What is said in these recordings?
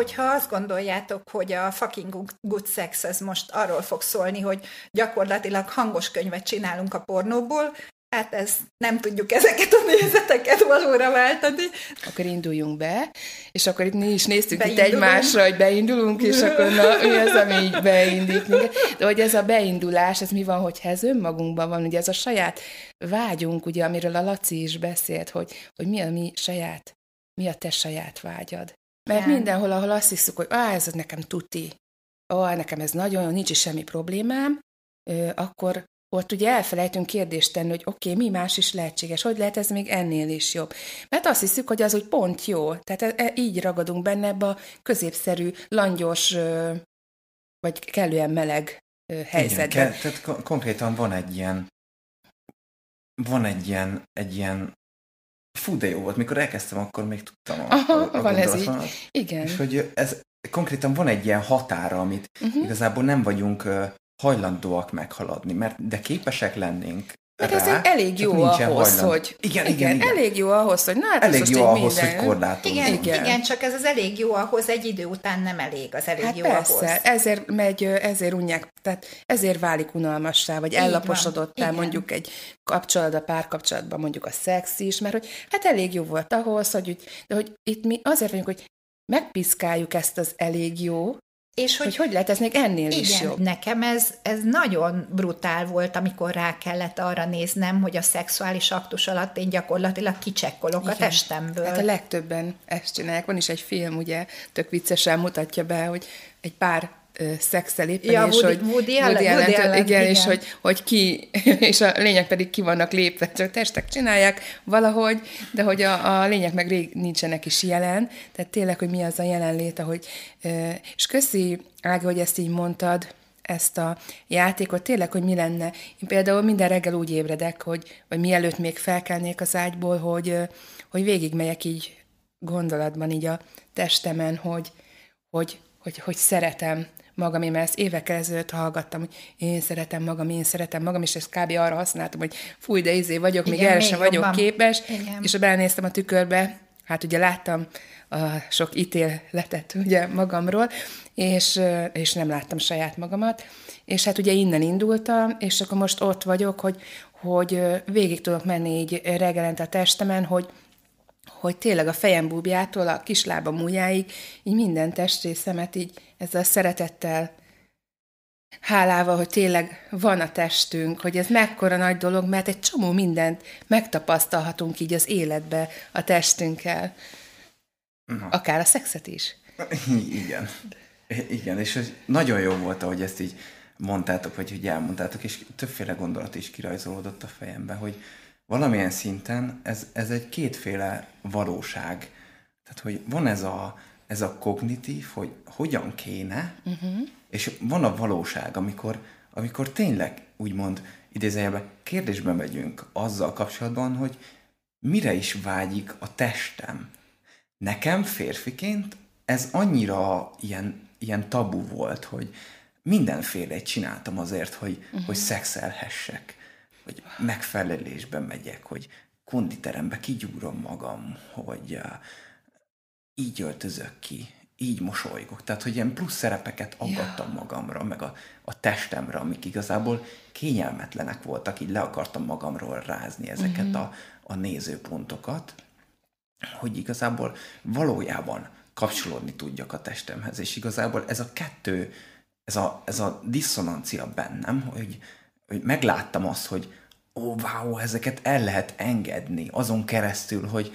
Hogyha azt gondoljátok, hogy a fucking good sex ez most arról fog szólni, hogy gyakorlatilag hangos könyvet csinálunk a pornóból, hát ez nem tudjuk ezeket a nézeteket valóra váltani. Akkor induljunk be, és akkor itt mi is néztük itt egymásra, hogy beindulunk, és akkor na, mi az, ami így beindít minket. De hogy ez a beindulás, ez mi van, hogy ez önmagunkban van, ugye ez a saját vágyunk, ugye, amiről a Laci is beszélt, hogy, hogy mi a mi saját, mi a te saját vágyad. Mert Igen. mindenhol, ahol azt hiszük, hogy á, ez nekem tuti, ó, nekem ez nagyon, nincs is semmi problémám, akkor ott ugye elfelejtünk kérdést tenni, hogy oké, okay, mi más is lehetséges, hogy lehet ez még ennél is jobb. Mert azt hiszük, hogy az úgy pont jó. Tehát e, e, így ragadunk benne ebbe a középszerű, langyos, vagy kellően meleg helyzetben. Igen, tehát kon- konkrétan van egy ilyen van egy ilyen, egy ilyen fú, de jó volt. Mikor elkezdtem, akkor még tudtam a, Aha, a, a van ez így. Igen. És hogy ez konkrétan van egy ilyen határa, amit uh-huh. igazából nem vagyunk hajlandóak meghaladni, mert de képesek lennénk mert ez elég jó ahhoz, hajland. hogy... Igen, igen, igen, Elég jó ahhoz, hogy na hát Elég jó ahhoz, minden... hogy korlátozni. Igen, igen, igen, csak ez az elég jó ahhoz, egy idő után nem elég az elég hát jó persze, ahhoz. ezért megy, ezért unják, tehát ezért válik unalmassá, vagy ellaposodottá mondjuk egy kapcsolat, a párkapcsolatban mondjuk a szex is, mert hogy hát elég jó volt ahhoz, hogy, de hogy itt mi azért vagyunk, hogy megpiszkáljuk ezt az elég jó, és hogy, hogy hogy lehet ez még ennél igen, is jobb? nekem ez, ez nagyon brutál volt, amikor rá kellett arra néznem, hogy a szexuális aktus alatt én gyakorlatilag kicsekkolok igen. a testemből. Hát a legtöbben ezt csinálják. Van is egy film, ugye, tök viccesen mutatja be, hogy egy pár szexel éppen, ja, és Woody, hogy Woody Allen, Woody Allen, igen, igen, és hogy, hogy ki, és a lények pedig ki vannak lépve, csak testek csinálják valahogy, de hogy a, a lények meg rég nincsenek is jelen, tehát tényleg, hogy mi az a jelenlét, ahogy, és köszi, Ági, hogy ezt így mondtad, ezt a játékot, tényleg, hogy mi lenne. Én például minden reggel úgy ébredek, hogy, vagy mielőtt még felkelnék az ágyból, hogy, hogy végigmegyek így gondolatban így a testemen, hogy, hogy, hogy, hogy szeretem magam, én ezt évekkel ezelőtt hallgattam, hogy én szeretem magam, én szeretem magam, és ezt kb. arra használtam, hogy fúj, de izé vagyok, Igen, még erre sem vagyok jobban. képes, Igen. és belenéztem a tükörbe, hát ugye láttam a sok ítéletet ugye magamról, és, és nem láttam saját magamat, és hát ugye innen indultam, és akkor most ott vagyok, hogy, hogy végig tudok menni így reggelente a testemen, hogy hogy tényleg a fejem búbjától a kislábam ujjáig, így minden testrészemet így ezzel a szeretettel, hálával, hogy tényleg van a testünk, hogy ez mekkora nagy dolog, mert egy csomó mindent megtapasztalhatunk így az életbe a testünkkel. Na. Akár a szexet is. Igen. Igen, és ez nagyon jó volt, ahogy ezt így mondtátok, vagy hogy elmondtátok, és többféle gondolat is kirajzolódott a fejembe, hogy, valamilyen szinten ez, ez egy kétféle valóság. Tehát, hogy van ez a, ez a kognitív, hogy hogyan kéne, uh-huh. és van a valóság, amikor, amikor tényleg úgymond idézőjelben kérdésbe megyünk azzal kapcsolatban, hogy mire is vágyik a testem. Nekem férfiként ez annyira ilyen, ilyen tabu volt, hogy mindenféle csináltam azért, hogy, uh-huh. hogy szexelhessek hogy megfelelésben megyek, hogy konditerembe kigyúrom magam, hogy uh, így öltözök ki, így mosolygok. Tehát, hogy ilyen plusz szerepeket aggattam yeah. magamra, meg a, a testemre, amik igazából kényelmetlenek voltak, így le akartam magamról rázni ezeket uh-huh. a, a nézőpontokat, hogy igazából valójában kapcsolódni tudjak a testemhez, és igazából ez a kettő, ez a, ez a diszonancia bennem, hogy, hogy megláttam azt, hogy ó, wow, ezeket el lehet engedni azon keresztül, hogy,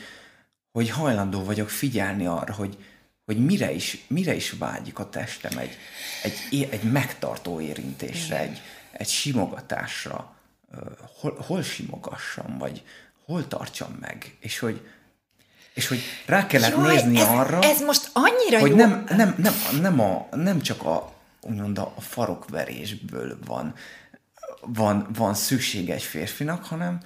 hogy hajlandó vagyok figyelni arra, hogy, hogy mire is, mire is vágyik a testem egy, egy, egy megtartó érintésre, egy, egy simogatásra, hol, hol simogassam, vagy hol tartsam meg, és hogy, és hogy rá kellett Jaj, nézni ez, arra, ez most annyira hogy jó. Nem, nem, nem, nem, a, nem csak a úgymond a farokverésből van, van, van szükség egy férfinak, hanem,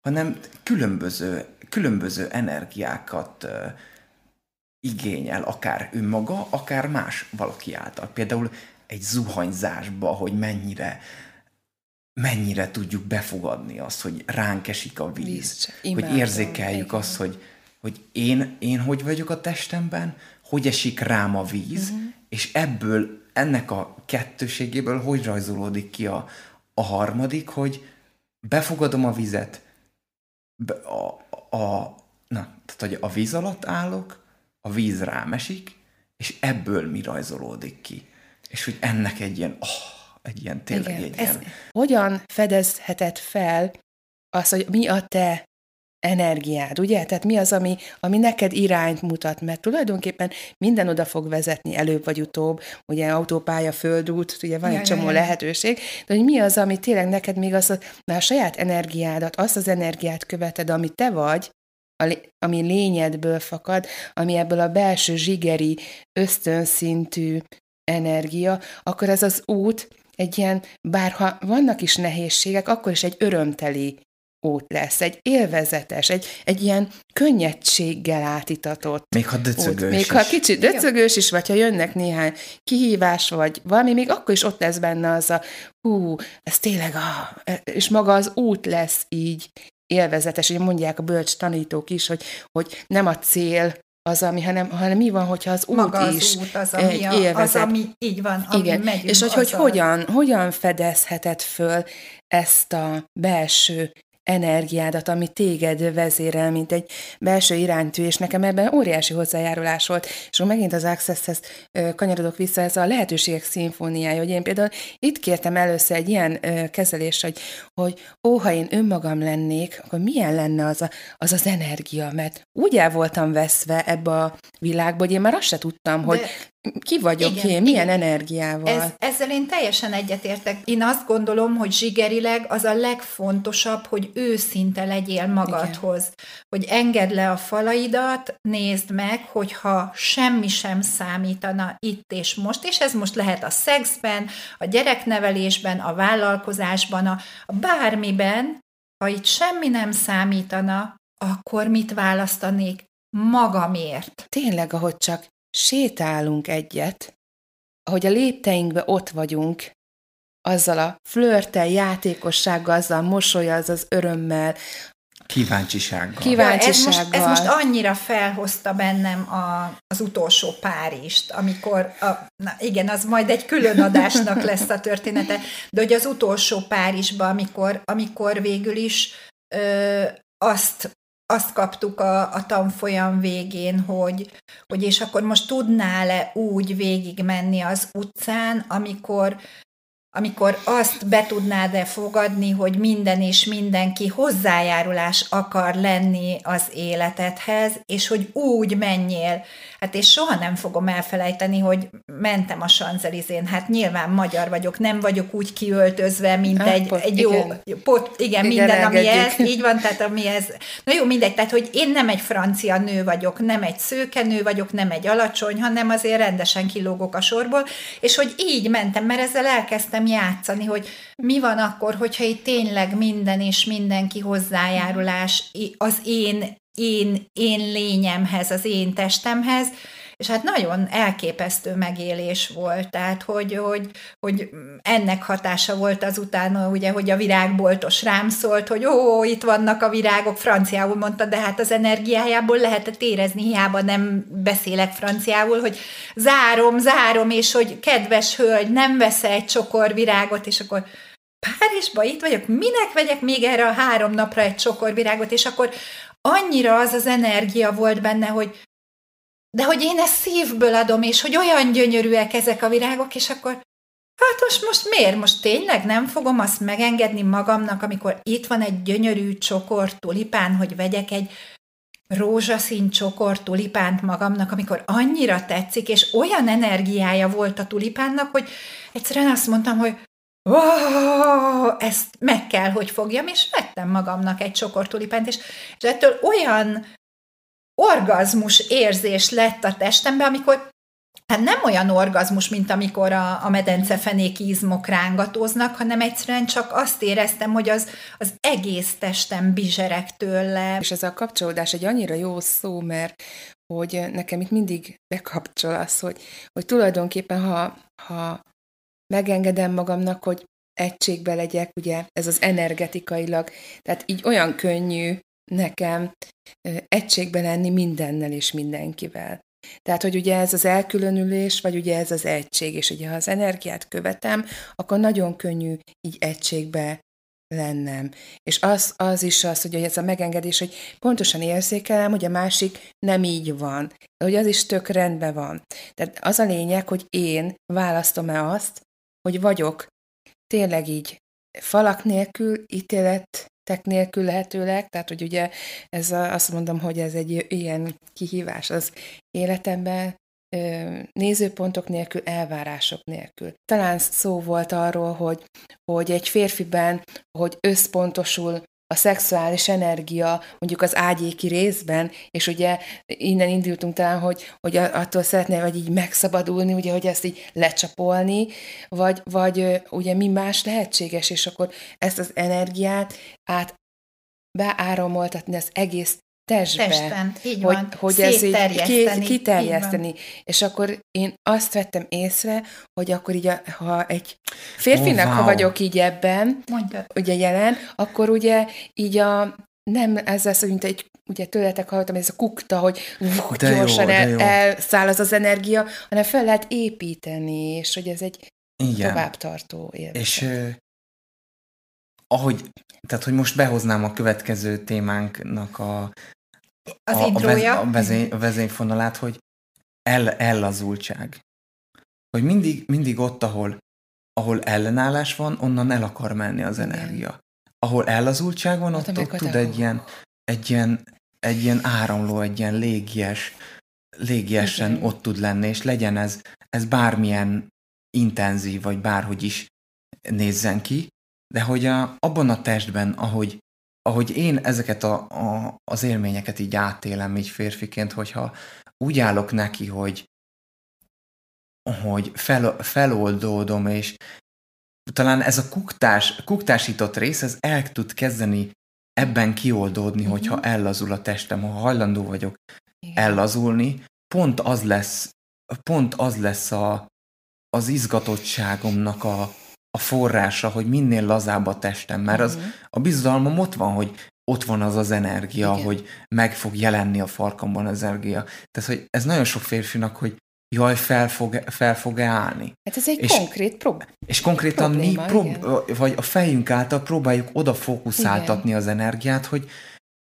hanem különböző, különböző energiákat uh, igényel, akár önmaga, akár más valaki által. Például egy zuhanyzásba, hogy mennyire mennyire tudjuk befogadni azt, hogy ránk esik a víz, víz hogy érzékeljük igen. azt, hogy, hogy én, én hogy vagyok a testemben, hogy esik rám a víz, uh-huh. és ebből, ennek a kettőségéből hogy rajzolódik ki a, a harmadik, hogy befogadom a vizet, be, a, a, na, tehát, hogy a víz alatt állok, a víz rám esik, és ebből mi rajzolódik ki. És hogy ennek egy ilyen, oh, egy ilyen tényleg Igen, egy ilyen... Hogyan fedezheted fel azt, hogy mi a te energiád, ugye? Tehát mi az, ami, ami neked irányt mutat, mert tulajdonképpen minden oda fog vezetni előbb vagy utóbb, ugye autópálya, földút, ugye van ja, egy csomó ja, lehetőség, de hogy mi az, ami tényleg neked még az, a saját energiádat, azt az energiát követed, ami te vagy, ami lényedből fakad, ami ebből a belső zsigeri, ösztönszintű energia, akkor ez az út egy ilyen, bárha vannak is nehézségek, akkor is egy örömteli út lesz, egy élvezetes, egy, egy ilyen könnyedséggel átitatott Még ha döcögős út. Még is. ha kicsit döcögős is, vagy ha jönnek néhány kihívás, vagy valami, még akkor is ott lesz benne az a hú, ez tényleg a, és maga az út lesz így élvezetes, hogy mondják a bölcs tanítók is, hogy, hogy nem a cél az, ami, hanem, hanem mi van, hogyha az út Maga az is út, az, ami, egy a, élvezet. az, ami így van, ami Igen. megyünk. És hogy, hogy hogyan, hogyan fedezheted föl ezt a belső energiádat, ami téged vezérel, mint egy belső iránytű, és nekem ebben óriási hozzájárulás volt. És akkor megint az Access-hez kanyarodok vissza, ez a lehetőségek szimfóniája, hogy én például itt kértem először egy ilyen kezelés, hogy, hogy ó, ha én önmagam lennék, akkor milyen lenne az a, az, az energia, mert úgy el voltam veszve ebbe a világba, hogy én már azt se tudtam, De... hogy ki vagyok igen, én, milyen igen. energiával. Ez, ezzel én teljesen egyetértek. Én azt gondolom, hogy zsigerileg az a legfontosabb, hogy őszinte legyél magadhoz. Igen. Hogy engedd le a falaidat, nézd meg, hogyha semmi sem számítana itt és most, és ez most lehet a szexben, a gyereknevelésben, a vállalkozásban, a, a bármiben, ha itt semmi nem számítana, akkor mit választanék? magamért. Tényleg, ahogy csak sétálunk egyet, ahogy a lépteinkbe ott vagyunk, azzal a flörtel, játékossággal, azzal mosolya, az az örömmel, Kíváncsisággal. Kíváncsisággal. Ja, ez, most, ez most annyira felhozta bennem a, az utolsó Párizst, amikor, a, na igen, az majd egy külön adásnak lesz a története, de hogy az utolsó Párizsban, amikor, amikor végül is ö, azt azt kaptuk a, a tanfolyam végén, hogy, hogy és akkor most tudnál-e úgy végigmenni az utcán, amikor amikor azt be tudnád-e fogadni, hogy minden és mindenki hozzájárulás akar lenni az életedhez, és hogy úgy menjél. Hát és soha nem fogom elfelejteni, hogy mentem a Sanzelizén. Hát nyilván magyar vagyok, nem vagyok úgy kiöltözve, mint ha, egy, pot, egy jó... Igen, pot, igen, igen minden, ami ez, így van, tehát ami ez... Na jó, mindegy, tehát hogy én nem egy francia nő vagyok, nem egy szőke nő vagyok, nem egy alacsony, hanem azért rendesen kilógok a sorból, és hogy így mentem, mert ezzel elkezdtem elkezdtem játszani, hogy mi van akkor, hogyha itt tényleg minden és mindenki hozzájárulás az én, én, én lényemhez, az én testemhez, és hát nagyon elképesztő megélés volt, tehát hogy, hogy, hogy ennek hatása volt azután, ugye, hogy a virágboltos rám szólt, hogy ó, itt vannak a virágok, franciául mondta, de hát az energiájából lehetett érezni, hiába nem beszélek franciául, hogy zárom, zárom, és hogy kedves hölgy, nem vesz egy csokor virágot, és akkor Párizsba itt vagyok, minek vegyek még erre a három napra egy csokor virágot, és akkor annyira az az energia volt benne, hogy de hogy én ezt szívből adom, és hogy olyan gyönyörűek ezek a virágok, és akkor hát most, most miért? Most tényleg nem fogom azt megengedni magamnak, amikor itt van egy gyönyörű csokor tulipán, hogy vegyek egy rózsaszín csokor tulipánt magamnak, amikor annyira tetszik, és olyan energiája volt a tulipánnak, hogy egyszerűen azt mondtam, hogy oh, ezt meg kell, hogy fogjam, és vettem magamnak egy csokor tulipánt, és, és ettől olyan orgazmus érzés lett a testemben, amikor hát nem olyan orgazmus, mint amikor a, a medencefenéki izmok rángatóznak, hanem egyszerűen csak azt éreztem, hogy az, az egész testem bizserek tőle. És ez a kapcsolódás egy annyira jó szó, mert hogy nekem itt mindig bekapcsol az, hogy, hogy tulajdonképpen, ha, ha megengedem magamnak, hogy egységbe legyek, ugye ez az energetikailag, tehát így olyan könnyű nekem egységbe lenni mindennel és mindenkivel. Tehát, hogy ugye ez az elkülönülés, vagy ugye ez az egység, és ugye ha az energiát követem, akkor nagyon könnyű így egységbe lennem. És az, az is az, hogy ez a megengedés, hogy pontosan érzékelem, hogy a másik nem így van, hogy az is tök rendben van. Tehát az a lényeg, hogy én választom-e azt, hogy vagyok tényleg így falak nélkül, ítéletek nélkül lehetőleg, tehát hogy ugye ez a, azt mondom, hogy ez egy ilyen kihívás az életemben, nézőpontok nélkül, elvárások nélkül. Talán szó volt arról, hogy, hogy egy férfiben, hogy összpontosul a szexuális energia mondjuk az ágyéki részben, és ugye innen indultunk talán, hogy, hogy attól szeretnél, hogy így megszabadulni, ugye, hogy ezt így lecsapolni, vagy, vagy ugye mi más lehetséges, és akkor ezt az energiát át beáramoltatni az egész testbe. Testben, így hogy, van. Hogy ez így ki, kiterjeszteni. És akkor én azt vettem észre, hogy akkor így, a, ha egy férfinak, oh, wow. ha vagyok így ebben, Mondja. ugye jelen, akkor ugye így a nem ez lesz, mint egy, ugye tőletek hallottam, ez a kukta, hogy de gyorsan jó, el, elszáll az az energia, hanem fel lehet építeni, és hogy ez egy Igen. továbbtartó élvezet. És ahogy, tehát hogy most behoznám a következő témánknak a, az a, a, a, vezény, a vezényfonalát, hogy el, ellazultság. Hogy mindig, mindig ott, ahol, ahol ellenállás van, onnan el akar menni az energia. Ahol ellazultság van, ott, ott tud egy ilyen, egy, ilyen, egy ilyen áramló, egy ilyen légies, légiesen Igen. ott tud lenni, és legyen ez, ez bármilyen intenzív, vagy bárhogy is nézzen ki, de hogy a, abban a testben, ahogy, ahogy én ezeket a, a, az élményeket így átélem így férfiként, hogyha úgy állok neki, hogy, hogy fel, feloldódom, és talán ez a kuktás, kuktásított rész, ez el tud kezdeni ebben kioldódni, mm-hmm. hogyha ellazul a testem, ha hajlandó vagyok Igen. ellazulni, pont az lesz, pont az lesz a, az izgatottságomnak a, a forrása, hogy minél lazább a testem, mert az uh-huh. a bizalmam ott van, hogy ott van az az energia, Igen. hogy meg fog jelenni a farkamban az energia. Tehát, hogy ez nagyon sok férfinak, hogy jaj, fel fog, fel fog állni. Hát ez egy és, konkrét prób- És konkrétan probléma, mi, prób- vagy a fejünk által próbáljuk oda fókuszáltatni igen. az energiát, hogy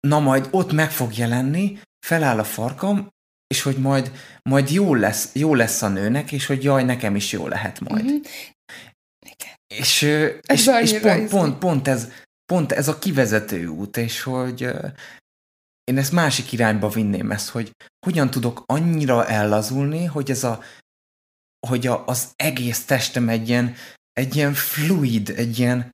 na majd ott meg fog jelenni, feláll a farkam, és hogy majd, majd jó, lesz, jó lesz a nőnek, és hogy jaj, nekem is jó lehet majd. Uh-huh. És, és, és pont, pont, pont, ez, pont ez a kivezető út, és hogy én ezt másik irányba vinném ezt, hogy hogyan tudok annyira ellazulni, hogy ez a, hogy a, az egész testem egy ilyen, egy ilyen fluid, egy ilyen,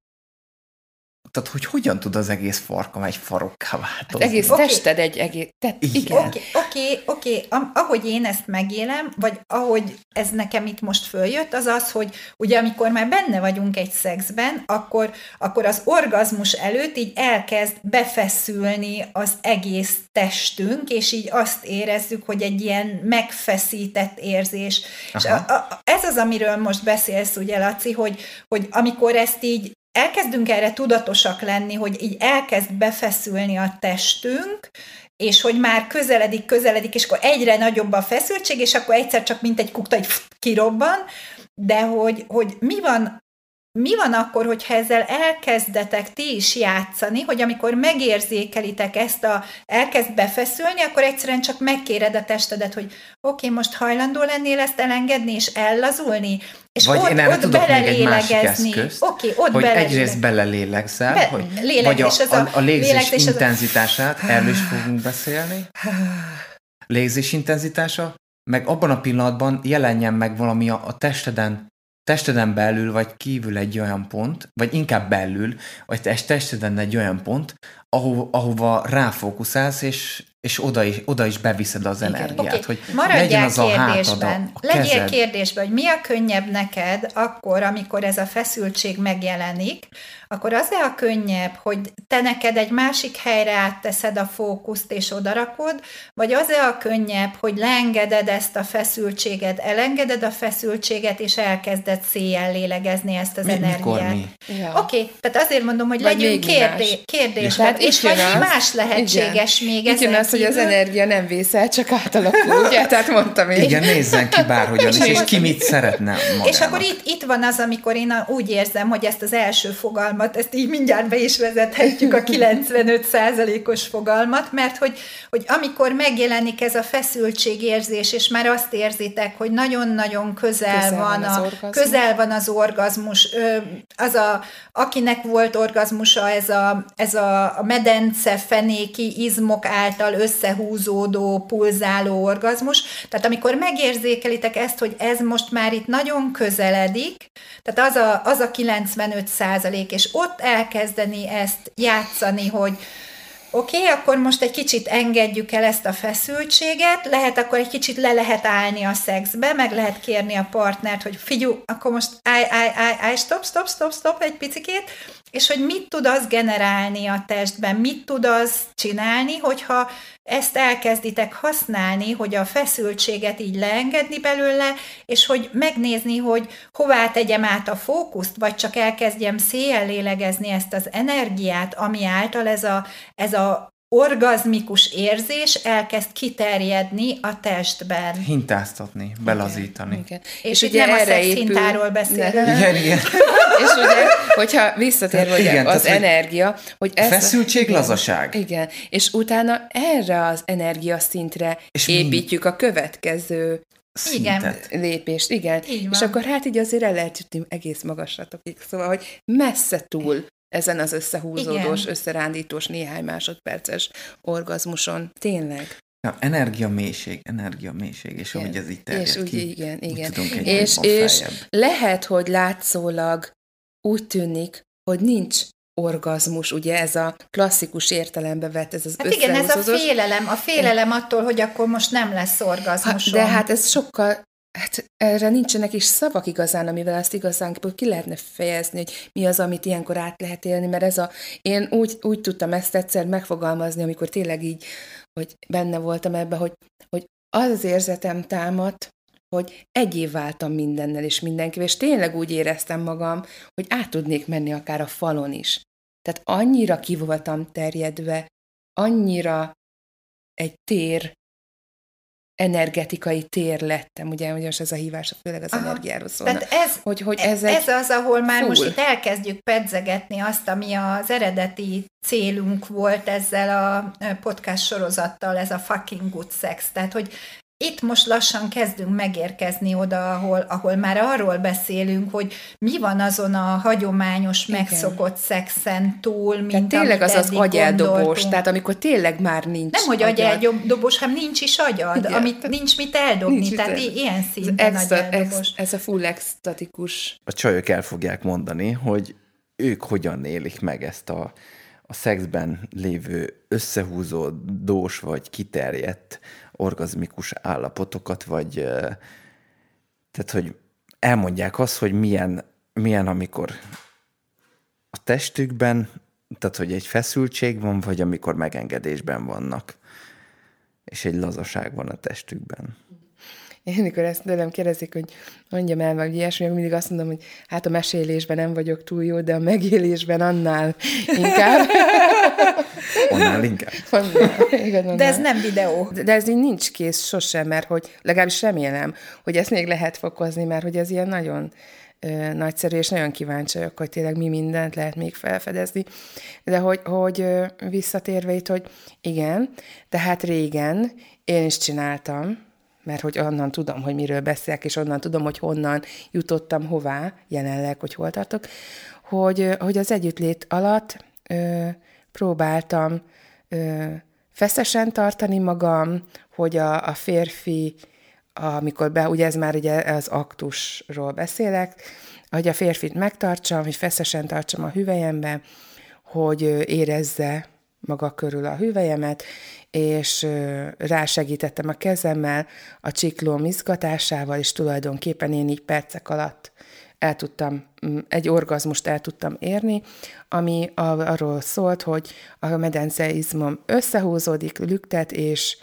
tehát, hogy hogyan tud az egész farkam egy farokká változni? Hát egész okay. tested egy egész... Te, igen. Oké, oké, oké. Ahogy én ezt megélem, vagy ahogy ez nekem itt most följött, az az, hogy ugye amikor már benne vagyunk egy szexben, akkor, akkor az orgazmus előtt így elkezd befeszülni az egész testünk, és így azt érezzük, hogy egy ilyen megfeszített érzés. Aha. És a, a, ez az, amiről most beszélsz, ugye, Laci, hogy, hogy amikor ezt így elkezdünk erre tudatosak lenni, hogy így elkezd befeszülni a testünk, és hogy már közeledik, közeledik, és akkor egyre nagyobb a feszültség, és akkor egyszer csak mint egy kukta, egy kirobban, de hogy, hogy mi van mi van akkor, hogyha ezzel elkezdetek ti is játszani, hogy amikor megérzékelitek ezt a, elkezd befeszülni, akkor egyszerűen csak megkéred a testedet, hogy oké, okay, most hajlandó lennél ezt elengedni és ellazulni, és vagy ott, én erre ott tudok még egy másik eszközt, okay, ott hogy egyrészt belelélegzel, Be, hogy, lélegzés, vagy a, a, a légzés intenzitását, a... erről is fogunk beszélni. Légzés intenzitása, meg abban a pillanatban jelenjen meg valami a, a testeden testeden belül vagy kívül egy olyan pont, vagy inkább belül, vagy testeden egy olyan pont, ahova, ahova ráfókuszálsz, és, és oda is, oda is beviszed az energiát, Oké, hogy maradjál legyen az a hátad, kérdésben. a, a Legyél kezed. kérdésben, hogy mi a könnyebb neked akkor, amikor ez a feszültség megjelenik, akkor az-e a könnyebb, hogy te neked egy másik helyre átteszed a fókuszt és odarakod, vagy az-e a könnyebb, hogy leengeded ezt a feszültséget, elengeded a feszültséget, és elkezded széjjel lélegezni ezt az Mi, energiát. mi? Ja. Oké, okay, tehát azért mondom, hogy Vagy legyünk még mi más. kérdé- kérdésben, Tehát és itt vagy az- más lehetséges igen. még Itt jön ezen az, hogy az energia nem vészel, csak átalakul, ugye? Tehát mondtam én. Igen, nézzen ki bárhogyan is, És ki mit szeretne magának. És akkor itt, itt van az, amikor én úgy érzem, hogy ezt az első fogalmat, ezt így mindjárt be is vezethetjük, a 95%-os fogalmat, mert hogy, hogy amikor megjelenik ez a feszültségérzés, és már azt érzitek, hogy nagyon-nagyon közel, Közel van, van a, orgazmus. közel van az orgazmus, az a, akinek volt orgazmusa, ez a, ez a medence fenéki izmok által összehúzódó, pulzáló orgazmus. Tehát amikor megérzékelitek ezt, hogy ez most már itt nagyon közeledik, tehát az a, az a 95 százalék, és ott elkezdeni ezt játszani, hogy Oké, okay, akkor most egy kicsit engedjük el ezt a feszültséget, lehet akkor egy kicsit le lehet állni a szexbe, meg lehet kérni a partnert, hogy figyú, akkor most állj, állj, állj, állj, stop, stop, stop, stop egy picikét, és hogy mit tud az generálni a testben, mit tud az csinálni, hogyha ezt elkezditek használni, hogy a feszültséget így leengedni belőle, és hogy megnézni, hogy hová tegyem át a fókuszt, vagy csak elkezdjem széjjel lélegezni ezt az energiát, ami által ez a, ez a orgazmikus érzés elkezd kiterjedni a testben. Hintáztatni, belazítani. Igen. És itt nem a szexhintáról beszélünk. Igen, igen. És ugye, hogyha visszatér hogy Igen, az tehát, energia, hogy ez Feszültség, igen, lazaság. Igen, és utána erre az energiaszintre És és építjük a következő Szintet. lépést, igen. Így van. És akkor hát így azért el lehet jutni egész magaslatokig. Szóval, hogy messze túl ezen az összehúzódós, Igen. összerándítós néhány másodperces orgazmuson. Tényleg. Ja, energia mélység, energia mélység, és ahogy ez így terjed és úgy, ki, igen, úgy igen. tudunk egy és, és feljebb. lehet, hogy látszólag úgy tűnik, hogy nincs orgazmus, ugye ez a klasszikus értelembe vett, ez az Hát igen, ez a félelem, a félelem attól, hogy akkor most nem lesz orgazmusom. de hát ez sokkal, hát erre nincsenek is szavak igazán, amivel azt igazán ki lehetne fejezni, hogy mi az, amit ilyenkor át lehet élni, mert ez a, én úgy, úgy tudtam ezt egyszer megfogalmazni, amikor tényleg így, hogy benne voltam ebbe, hogy, hogy az az érzetem támadt, hogy egyév váltam mindennel és mindenkivel, és tényleg úgy éreztem magam, hogy át tudnék menni akár a falon is. Tehát annyira ki voltam terjedve, annyira egy tér, energetikai tér lettem, ugye, most ez a hívás, főleg az Aha. energiáról szólna. Tehát ez, hogy, hogy ez, egy, ez az, ahol már full. most itt elkezdjük pedzegetni azt, ami az eredeti célunk volt ezzel a podcast sorozattal, ez a fucking good sex. Tehát, hogy itt most lassan kezdünk megérkezni oda, ahol, ahol már arról beszélünk, hogy mi van azon a hagyományos, Igen. megszokott szexen túl, mint tehát tényleg amit az az agyeldobós, tehát amikor tényleg már nincs Nem, hogy agyeldobós, hanem nincs is agyad, Igen. amit nincs mit eldobni, Nincs mit tehát i- ilyen Ez, szinten extra, ex, ez a full extatikus. A csajok el fogják mondani, hogy ők hogyan élik meg ezt a, a szexben lévő összehúzódós vagy kiterjedt orgazmikus állapotokat, vagy eh, tehát, hogy elmondják azt, hogy milyen, milyen amikor a testükben, tehát, hogy egy feszültség van, vagy amikor megengedésben vannak, és egy lazaság van a testükben. Én mikor ezt tőlem kérdezik, hogy mondjam el, vagy ilyesmi, mindig azt mondom, hogy hát a mesélésben nem vagyok túl jó, de a megélésben annál inkább. Annál inkább. Annál. De ez nem videó. De, de ez így nincs kész sosem, mert hogy legalábbis remélem, hogy ezt még lehet fokozni, mert hogy ez ilyen nagyon ö, nagyszerű, és nagyon kíváncsi vagyok, hogy tényleg mi mindent lehet még felfedezni. De hogy, hogy ö, visszatérve itt, hogy igen, tehát régen én is csináltam, mert hogy onnan tudom, hogy miről beszélek, és onnan tudom, hogy honnan jutottam hová, jelenleg, hogy hol tartok, hogy, hogy az együttlét alatt ö, próbáltam ö, feszesen tartani magam, hogy a, a férfi, amikor be, ugye ez már ugye az aktusról beszélek, hogy a férfit megtartsam, hogy feszesen tartsam a hüvelyembe, hogy érezze maga körül a hüvelyemet, és rásegítettem a kezemmel a csiklóm izgatásával, és tulajdonképpen én így percek alatt el tudtam, mm, egy orgazmust el tudtam érni, ami arról szólt, hogy a medenceizmom összehúzódik, lüktet, és,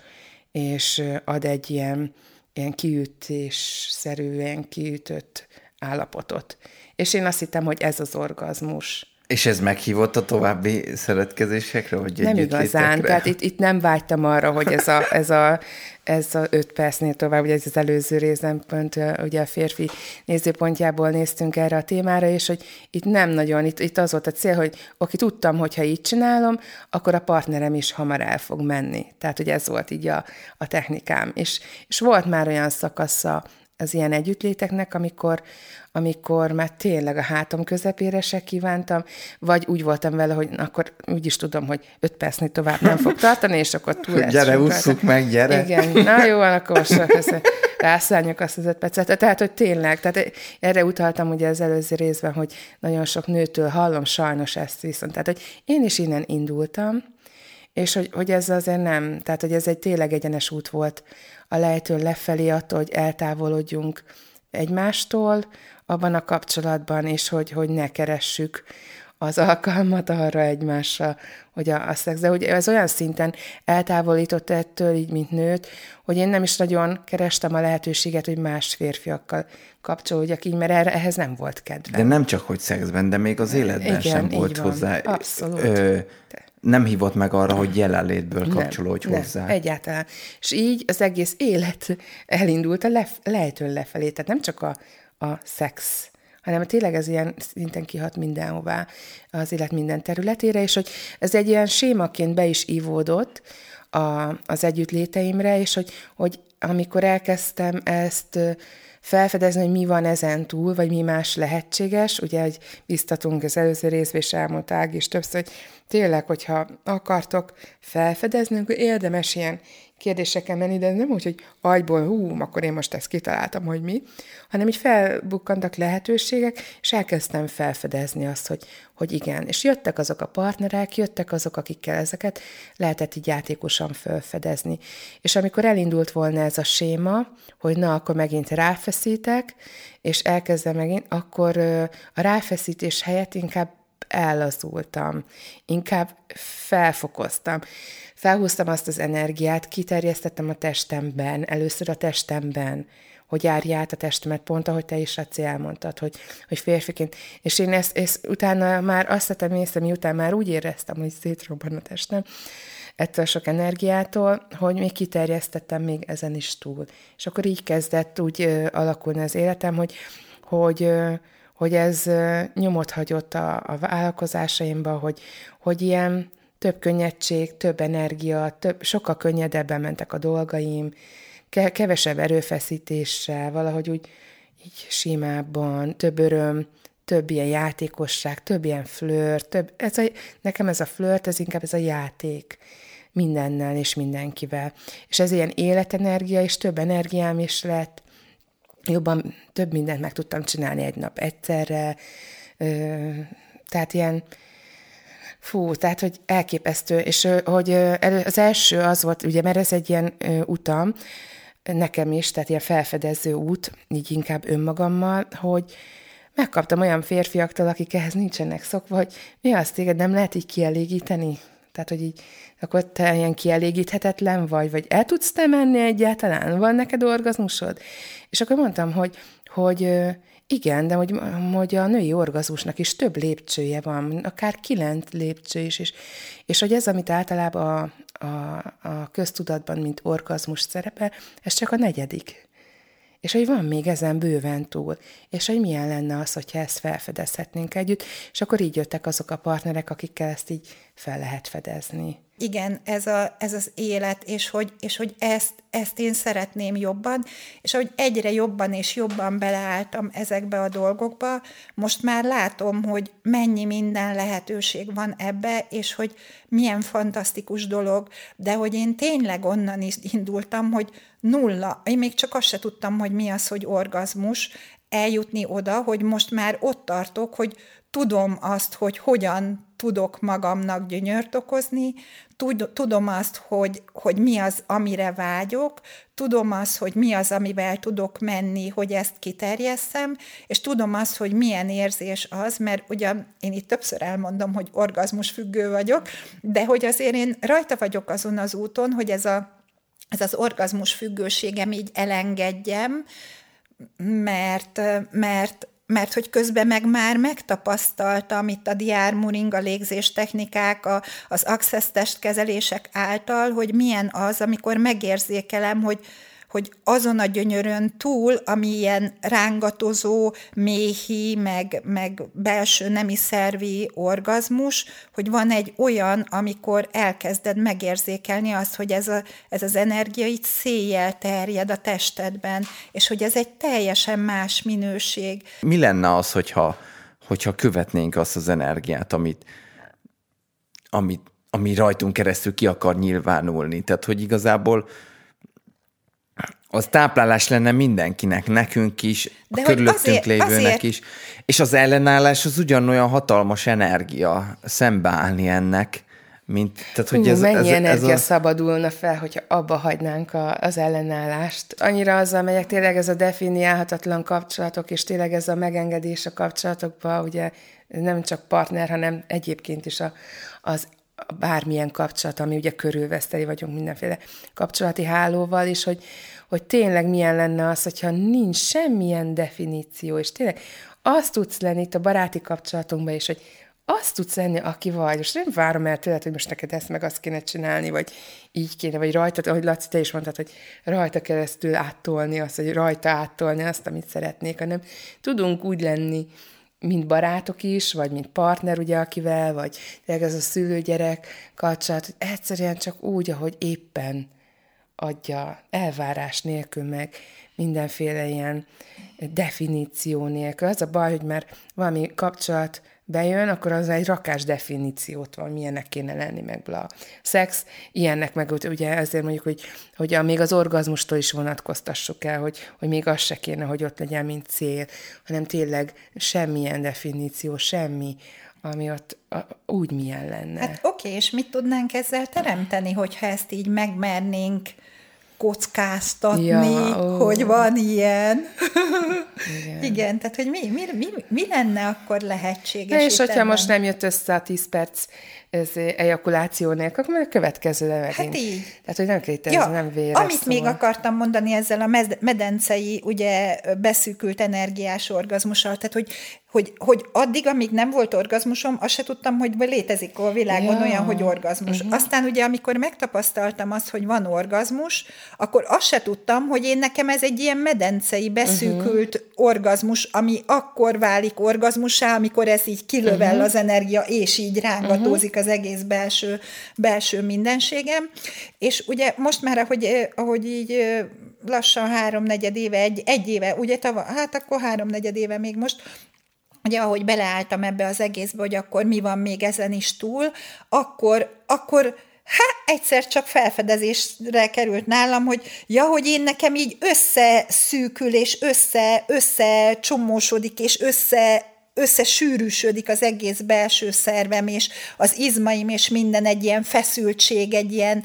és ad egy ilyen, ilyen kiütésszerűen kiütött állapotot. És én azt hittem, hogy ez az orgazmus. És ez meghívott a további szeretkezésekre? Vagy nem igazán, tehát itt, itt nem vágytam arra, hogy ez a, ez a, ez a öt percnél tovább, ugye ez az előző részem, pont ugye a férfi nézőpontjából néztünk erre a témára, és hogy itt nem nagyon, itt, itt az volt a cél, hogy oké, tudtam, hogy ha így csinálom, akkor a partnerem is hamar el fog menni. Tehát, hogy ez volt így a, a technikám. És, és volt már olyan szakasza az ilyen együttléteknek, amikor, amikor már tényleg a hátam közepére se kívántam, vagy úgy voltam vele, hogy akkor úgy is tudom, hogy öt percnél tovább nem fog tartani, és akkor túl lesz. Gyere, ússzuk meg, gyere. Igen, na jó, akkor most rászálljuk azt az öt percet. Tehát, hogy tényleg, tehát erre utaltam ugye az előző részben, hogy nagyon sok nőtől hallom sajnos ezt viszont. Tehát, hogy én is innen indultam, és hogy, hogy ez azért nem, tehát hogy ez egy tényleg egyenes út volt a lejtőn lefelé attól, hogy eltávolodjunk egymástól abban a kapcsolatban, és hogy, hogy ne keressük az alkalmat arra egymásra, hogy a, a szex. De ugye ez olyan szinten eltávolított ettől, így mint nőt, hogy én nem is nagyon kerestem a lehetőséget, hogy más férfiakkal kapcsolódjak így, mert erre, ehhez nem volt kedve. De nem csak, hogy szexben, de még az életben Igen, sem volt van. hozzá. Abszolút. Ö, nem hívott meg arra, hogy jelenlétből kapcsolódj nem, hozzá. Nem, egyáltalán. És így az egész élet elindult a lef- lejtőn lefelé. Tehát nem csak a, a szex, hanem tényleg ez ilyen szinten kihat mindenhová az élet minden területére, és hogy ez egy ilyen sémaként be is ívódott a, az együttléteimre, és hogy, hogy amikor elkezdtem ezt felfedezni, hogy mi van ezen túl, vagy mi más lehetséges. Ugye, hogy biztatunk az előző részben, és elmondta Ági is többször, hogy tényleg, hogyha akartok felfedezni, akkor érdemes ilyen kérdéseken menni, de nem úgy, hogy agyból, hú, akkor én most ezt kitaláltam, hogy mi, hanem így felbukkantak lehetőségek, és elkezdtem felfedezni azt, hogy, hogy igen. És jöttek azok a partnerek, jöttek azok, akikkel ezeket lehetett így játékosan felfedezni. És amikor elindult volna ez a séma, hogy na, akkor megint ráfeszítek, és elkezdem megint, akkor a ráfeszítés helyett inkább ellazultam, inkább felfokoztam. Felhúztam azt az energiát, kiterjesztettem a testemben, először a testemben, hogy járj át a testemet, pont ahogy te is Raci elmondtad, hogy, hogy férfiként. És én ezt, ezt utána már azt tettem észre, miután már úgy éreztem, hogy szétrobban a testem, ettől sok energiától, hogy még kiterjesztettem még ezen is túl. És akkor így kezdett úgy ö, alakulni az életem, hogy, hogy ö, hogy ez nyomot hagyott a, a vállalkozásaimba, hogy, hogy ilyen több könnyedség, több energia, több, sokkal könnyedebben mentek a dolgaim, ke, kevesebb erőfeszítéssel, valahogy úgy így simábban, több öröm, több ilyen játékosság, több ilyen flört, több, ez a, nekem ez a flört, ez inkább ez a játék mindennel és mindenkivel. És ez ilyen életenergia, és több energiám is lett, jobban több mindent meg tudtam csinálni egy nap egyszerre, tehát ilyen, fú, tehát, hogy elképesztő, és hogy az első az volt, ugye, mert ez egy ilyen utam, nekem is, tehát ilyen felfedező út, így inkább önmagammal, hogy megkaptam olyan férfiaktól, akik ehhez nincsenek szokva, hogy mi az téged nem lehet így kielégíteni? Tehát, hogy így, akkor te ilyen kielégíthetetlen vagy, vagy el tudsz te menni egyáltalán? Van neked orgazmusod? És akkor mondtam, hogy, hogy igen, de hogy, hogy a női orgazmusnak is több lépcsője van, akár kilenc lépcső is, és, és hogy ez, amit általában a, a, a köztudatban, mint orgazmus szerepel, ez csak a negyedik. És hogy van még ezen bőven túl, és hogy milyen lenne az, hogyha ezt felfedezhetnénk együtt, és akkor így jöttek azok a partnerek, akikkel ezt így fel lehet fedezni igen, ez, a, ez az élet, és hogy, és hogy ezt, ezt én szeretném jobban, és hogy egyre jobban és jobban beleálltam ezekbe a dolgokba, most már látom, hogy mennyi minden lehetőség van ebbe, és hogy milyen fantasztikus dolog, de hogy én tényleg onnan is indultam, hogy nulla, én még csak azt se tudtam, hogy mi az, hogy orgazmus, eljutni oda, hogy most már ott tartok, hogy tudom azt, hogy hogyan tudok magamnak gyönyört okozni, tudom azt, hogy, hogy mi az, amire vágyok, tudom azt, hogy mi az, amivel tudok menni, hogy ezt kiterjesszem, és tudom azt, hogy milyen érzés az, mert ugye én itt többször elmondom, hogy orgazmus függő vagyok, de hogy azért én rajta vagyok azon az úton, hogy ez, a, ez az orgazmus függőségem így elengedjem, mert, mert mert hogy közben meg már megtapasztaltam itt a diármuring, a légzés technikák, a, az access testkezelések által, hogy milyen az, amikor megérzékelem, hogy, hogy azon a gyönyörön túl, ami ilyen rángatozó, méhi, meg, meg belső nemi szervi orgazmus, hogy van egy olyan, amikor elkezded megérzékelni azt, hogy ez, a, ez az energia itt széjjel terjed a testedben, és hogy ez egy teljesen más minőség. Mi lenne az, hogyha, hogyha követnénk azt az energiát, amit, amit, ami rajtunk keresztül ki akar nyilvánulni? Tehát, hogy igazából az táplálás lenne mindenkinek, nekünk is, De a körülöttünk azért, lévőnek azért... is. És az ellenállás az ugyanolyan hatalmas energia szembeállni ennek, mint, tehát, hogy Hú, ez, mennyi ez, energia ez a... szabadulna fel, hogyha abba hagynánk a, az ellenállást. Annyira azzal megyek, tényleg ez a definiálhatatlan kapcsolatok, és tényleg ez a megengedés a kapcsolatokba, ugye nem csak partner, hanem egyébként is a, az bármilyen kapcsolat, ami ugye körülveszteli vagyunk mindenféle kapcsolati hálóval, és hogy, hogy tényleg milyen lenne az, hogyha nincs semmilyen definíció, és tényleg azt tudsz lenni itt a baráti kapcsolatunkban is, hogy azt tudsz lenni, aki vagy, és nem várom el tőled, hogy most neked ezt meg azt kéne csinálni, vagy így kéne, vagy rajta, ahogy Laci, te is mondtad, hogy rajta keresztül áttolni azt, vagy rajta áttolni azt, amit szeretnék, hanem tudunk úgy lenni, mint barátok is, vagy mint partner, ugye, akivel, vagy tényleg ez a szülőgyerek kapcsolat, hogy egyszerűen csak úgy, ahogy éppen adja elvárás nélkül, meg mindenféle ilyen definíció nélkül. Az a baj, hogy már valami kapcsolat bejön, akkor az egy rakás definíciót van, milyennek kéne lenni, meg bla. Szex, ilyennek meg ugye ezért mondjuk, hogy, hogy a, még az orgazmustól is vonatkoztassuk el, hogy, hogy még az se kéne, hogy ott legyen, mint cél, hanem tényleg semmilyen definíció, semmi, ami ott a, úgy milyen lenne. Hát oké, és mit tudnánk ezzel teremteni, hogyha ezt így megmernénk kockáztatni, ja, hogy van ilyen. Igen. Igen, tehát hogy mi, mi, mi, mi lenne akkor lehetséges? Na és hogyha most nem jött össze a 10 perc ez ejakuláció nélkül, akkor a következő megint. Hát így. Tehát, hogy nem kéte, ja, nem véres. Amit szóval. még akartam mondani ezzel a medencei, ugye beszűkült energiás orgazmussal, tehát, hogy hogy, hogy addig, amíg nem volt orgazmusom, azt se tudtam, hogy létezik a világon ja. olyan, hogy orgazmus. Uh-huh. Aztán ugye, amikor megtapasztaltam azt, hogy van orgazmus, akkor azt se tudtam, hogy én nekem ez egy ilyen medencei, beszűkült uh-huh. orgazmus, ami akkor válik orgazmussá, amikor ez így kilövel uh-huh. az energia, és így rángatózik uh-huh. Az egész belső, belső mindenségem. És ugye most már, ahogy, ahogy így lassan háromnegyed éve, egy, egy éve, ugye tava, hát akkor háromnegyed éve még most, ugye ahogy beleálltam ebbe az egészbe, hogy akkor mi van még ezen is túl, akkor, akkor hát egyszer csak felfedezésre került nálam, hogy ja, hogy én nekem így összeszűkül, és össze, összecsomósodik, és össze összesűrűsödik az egész belső szervem, és az izmaim, és minden egy ilyen feszültség, egy ilyen,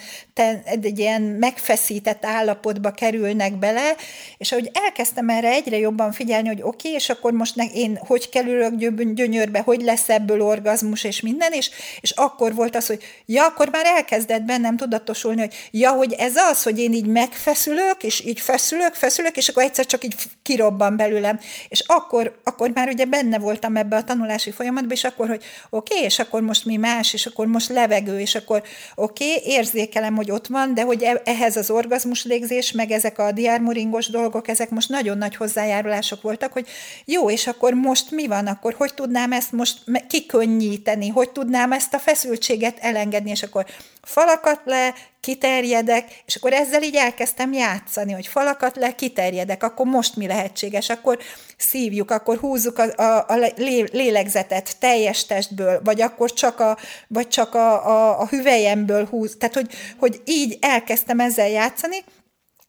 egy ilyen megfeszített állapotba kerülnek bele, és ahogy elkezdtem erre egyre jobban figyelni, hogy oké, okay, és akkor most ne, én hogy kerülök gyönyörbe, hogy lesz ebből orgazmus, és minden, és, és akkor volt az, hogy ja, akkor már elkezdett bennem tudatosulni, hogy ja, hogy ez az, hogy én így megfeszülök, és így feszülök, feszülök, és akkor egyszer csak így kirobban belőlem. És akkor, akkor már ugye benne volt voltam ebbe a tanulási folyamatba, és akkor, hogy oké, okay, és akkor most mi más, és akkor most levegő, és akkor oké, okay, érzékelem, hogy ott van, de hogy e- ehhez az orgazmus légzés, meg ezek a diármuringos dolgok, ezek most nagyon nagy hozzájárulások voltak, hogy jó, és akkor most mi van, akkor hogy tudnám ezt most kikönnyíteni, hogy tudnám ezt a feszültséget elengedni, és akkor falakat le, kiterjedek, és akkor ezzel így elkezdtem játszani, hogy falakat le, kiterjedek, akkor most mi lehetséges, akkor szívjuk, akkor húzzuk a, a, a lélegzetet teljes testből, vagy akkor csak a, vagy csak a, a, a hüvelyemből húz, tehát hogy, hogy így elkezdtem ezzel játszani,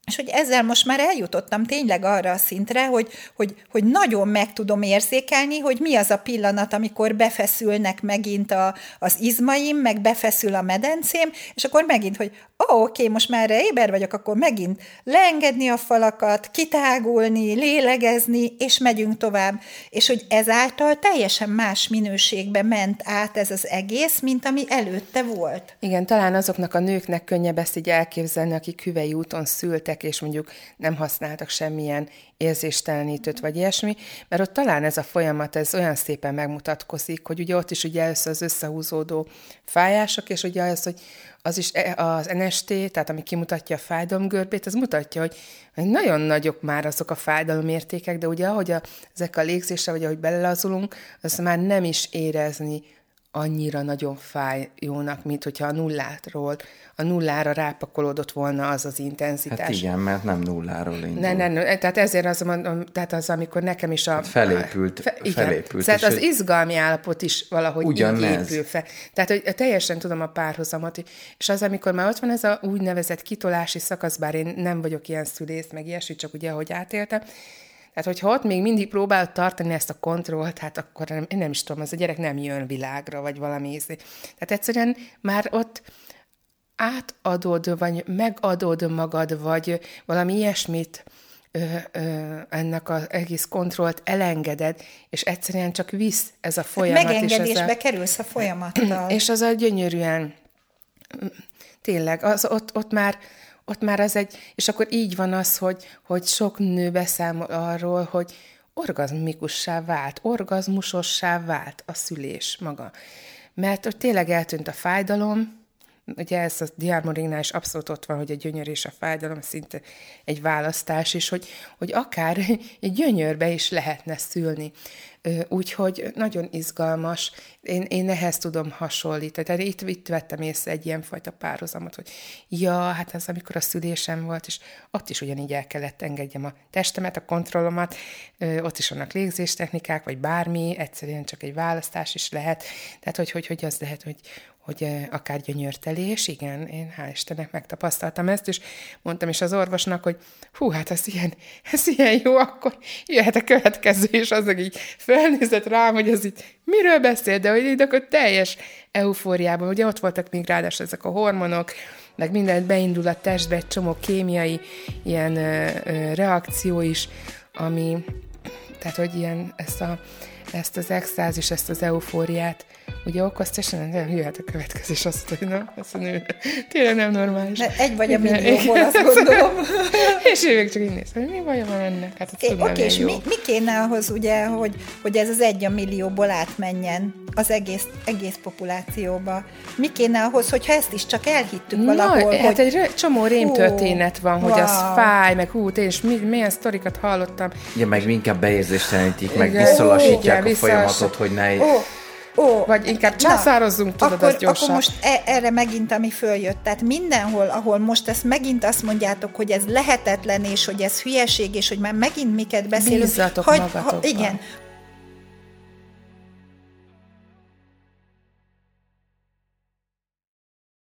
és hogy ezzel most már eljutottam tényleg arra a szintre, hogy, hogy, hogy nagyon meg tudom érzékelni, hogy mi az a pillanat, amikor befeszülnek megint a, az izmaim, meg befeszül a medencém, és akkor megint, hogy ó, oké, most már erre éber vagyok, akkor megint leengedni a falakat, kitágulni, lélegezni, és megyünk tovább. És hogy ezáltal teljesen más minőségbe ment át ez az egész, mint ami előtte volt. Igen, talán azoknak a nőknek könnyebb ezt így elképzelni, akik hüvei úton szültek, és mondjuk nem használtak semmilyen érzéstelenítőt vagy ilyesmi, mert ott talán ez a folyamat, ez olyan szépen megmutatkozik, hogy ugye ott is ugye először az összehúzódó fájások, és ugye az, hogy az is e, az NST, tehát ami kimutatja a fájdalomgörbét, az mutatja, hogy nagyon nagyok már azok a fájdalomértékek, de ugye ahogy a, ezek a légzésre, vagy ahogy belelazulunk, az már nem is érezni annyira nagyon fájónak, mint hogyha a nullátról, a nullára rápakolódott volna az az intenzitás. Hát igen, mert nem nulláról indul. Ne, ne, ne, tehát ezért az, tehát az, amikor nekem is a... Hát felépült. Fe, igen, felépült. Tehát az izgalmi állapot is valahogy ugyanez. így épül fel. Tehát, hogy teljesen tudom a párhuzamot, és az, amikor már ott van ez a úgynevezett kitolási szakasz, bár én nem vagyok ilyen szülész, meg ilyesmi, csak ugye, ahogy átéltem, tehát, hogyha ott még mindig próbál tartani ezt a kontrollt, hát akkor nem, én nem is tudom, az a gyerek nem jön világra, vagy valami ízé. Tehát egyszerűen már ott átadod, vagy megadod magad, vagy valami ilyesmit, ö, ö, ennek az egész kontrollt elengeded, és egyszerűen csak visz ez a folyamat. Hát megengedésbe és a, kerülsz a folyamattal. És az a gyönyörűen, tényleg, az, ott, ott már ott már az egy, és akkor így van az, hogy, hogy sok nő beszámol arról, hogy orgazmikussá vált, orgazmusossá vált a szülés maga. Mert hogy tényleg eltűnt a fájdalom, ugye ez a diarmorignál is abszolút ott van, hogy a gyönyör és a fájdalom szinte egy választás, és hogy, hogy akár egy gyönyörbe is lehetne szülni. Úgyhogy nagyon izgalmas, én, én ehhez tudom hasonlítani. Tehát itt, itt vettem észre egy ilyenfajta párhuzamot, hogy ja, hát ez amikor a szülésem volt, és ott is ugyanígy el kellett engedjem a testemet, a kontrollomat, ott is vannak légzéstechnikák, vagy bármi, egyszerűen csak egy választás is lehet. Tehát, hogy, hogy, hogy az lehet, hogy, hogy akár gyönyörtelés, igen, én hál' Istennek megtapasztaltam ezt, és mondtam is az orvosnak, hogy hú, hát ez ilyen, ez ilyen jó, akkor jöhet a következő, és az így felnézett rám, hogy ez így miről beszél, de hogy így akkor teljes eufóriában, ugye ott voltak még ráadásul ezek a hormonok, meg mindent beindul a testbe, egy csomó kémiai ilyen ö, ö, reakció is, ami, tehát hogy ilyen ezt, a, ezt az extázis, ezt az eufóriát ugye okozta, és nem jöhet a következés, azt hogy na, azt mondja, tényleg nem normális. De egy vagy a millióból, azt gondolom. és ő még csak így néz, hogy mi baj van ennek? Hát Oké, okay, és mi, mi kéne ahhoz, ugye, hogy, hogy ez az egy a millióból átmenjen az egész, egész populációba? Mi kéne ahhoz, hogyha ezt is csak elhittük valahol? Na, hát hogy... egy csomó rémtörténet van, hogy wow. az fáj, meg hú, én is mi, milyen sztorikat hallottam. Ja, meg inkább beérzéstelenítik, meg visszalassítják a folyamatot, hogy ne... Oh Ó, Vagy inkább császározzunk, tudod, akkor, az. Akkor most e, erre megint, ami följött. Tehát mindenhol, ahol most ezt megint azt mondjátok, hogy ez lehetetlen, és hogy ez hülyeség, és hogy már megint miket beszélünk. Bízzatok hogy, ha, Igen,